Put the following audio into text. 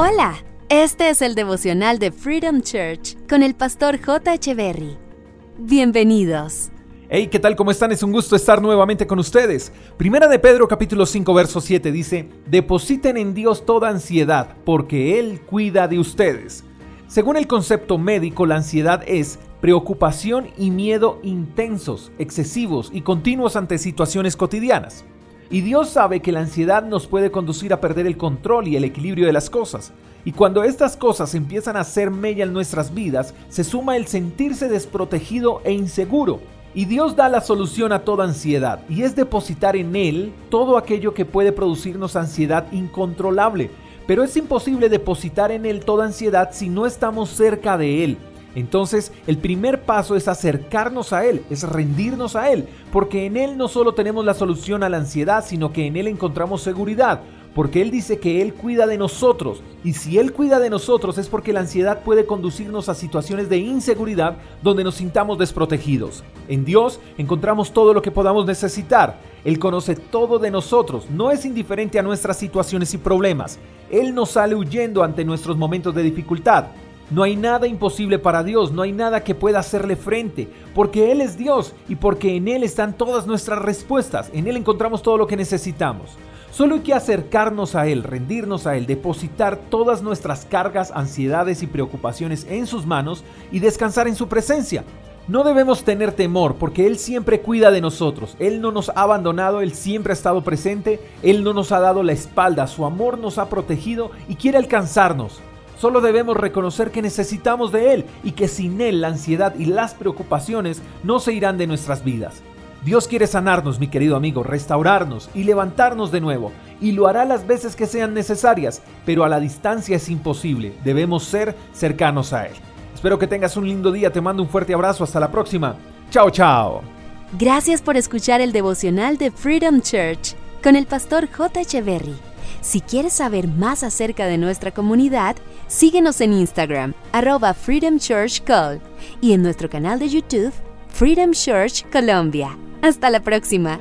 Hola, este es el devocional de Freedom Church con el pastor J. Berry. Bienvenidos. Hey, ¿qué tal? ¿Cómo están? Es un gusto estar nuevamente con ustedes. Primera de Pedro capítulo 5 verso 7 dice, Depositen en Dios toda ansiedad, porque Él cuida de ustedes. Según el concepto médico, la ansiedad es preocupación y miedo intensos, excesivos y continuos ante situaciones cotidianas. Y Dios sabe que la ansiedad nos puede conducir a perder el control y el equilibrio de las cosas. Y cuando estas cosas empiezan a hacer mella en nuestras vidas, se suma el sentirse desprotegido e inseguro. Y Dios da la solución a toda ansiedad, y es depositar en Él todo aquello que puede producirnos ansiedad incontrolable. Pero es imposible depositar en Él toda ansiedad si no estamos cerca de Él. Entonces, el primer paso es acercarnos a Él, es rendirnos a Él, porque en Él no solo tenemos la solución a la ansiedad, sino que en Él encontramos seguridad, porque Él dice que Él cuida de nosotros, y si Él cuida de nosotros es porque la ansiedad puede conducirnos a situaciones de inseguridad donde nos sintamos desprotegidos. En Dios encontramos todo lo que podamos necesitar. Él conoce todo de nosotros, no es indiferente a nuestras situaciones y problemas. Él nos sale huyendo ante nuestros momentos de dificultad. No hay nada imposible para Dios, no hay nada que pueda hacerle frente, porque Él es Dios y porque en Él están todas nuestras respuestas, en Él encontramos todo lo que necesitamos. Solo hay que acercarnos a Él, rendirnos a Él, depositar todas nuestras cargas, ansiedades y preocupaciones en sus manos y descansar en su presencia. No debemos tener temor porque Él siempre cuida de nosotros. Él no nos ha abandonado, Él siempre ha estado presente, Él no nos ha dado la espalda, su amor nos ha protegido y quiere alcanzarnos. Solo debemos reconocer que necesitamos de Él y que sin Él la ansiedad y las preocupaciones no se irán de nuestras vidas. Dios quiere sanarnos, mi querido amigo, restaurarnos y levantarnos de nuevo, y lo hará las veces que sean necesarias, pero a la distancia es imposible, debemos ser cercanos a Él. Espero que tengas un lindo día, te mando un fuerte abrazo, hasta la próxima. Chao, chao. Gracias por escuchar el devocional de Freedom Church con el pastor J. Echeverry. Si quieres saber más acerca de nuestra comunidad, síguenos en Instagram, arroba Freedom Church Call, y en nuestro canal de YouTube, Freedom Church Colombia. Hasta la próxima.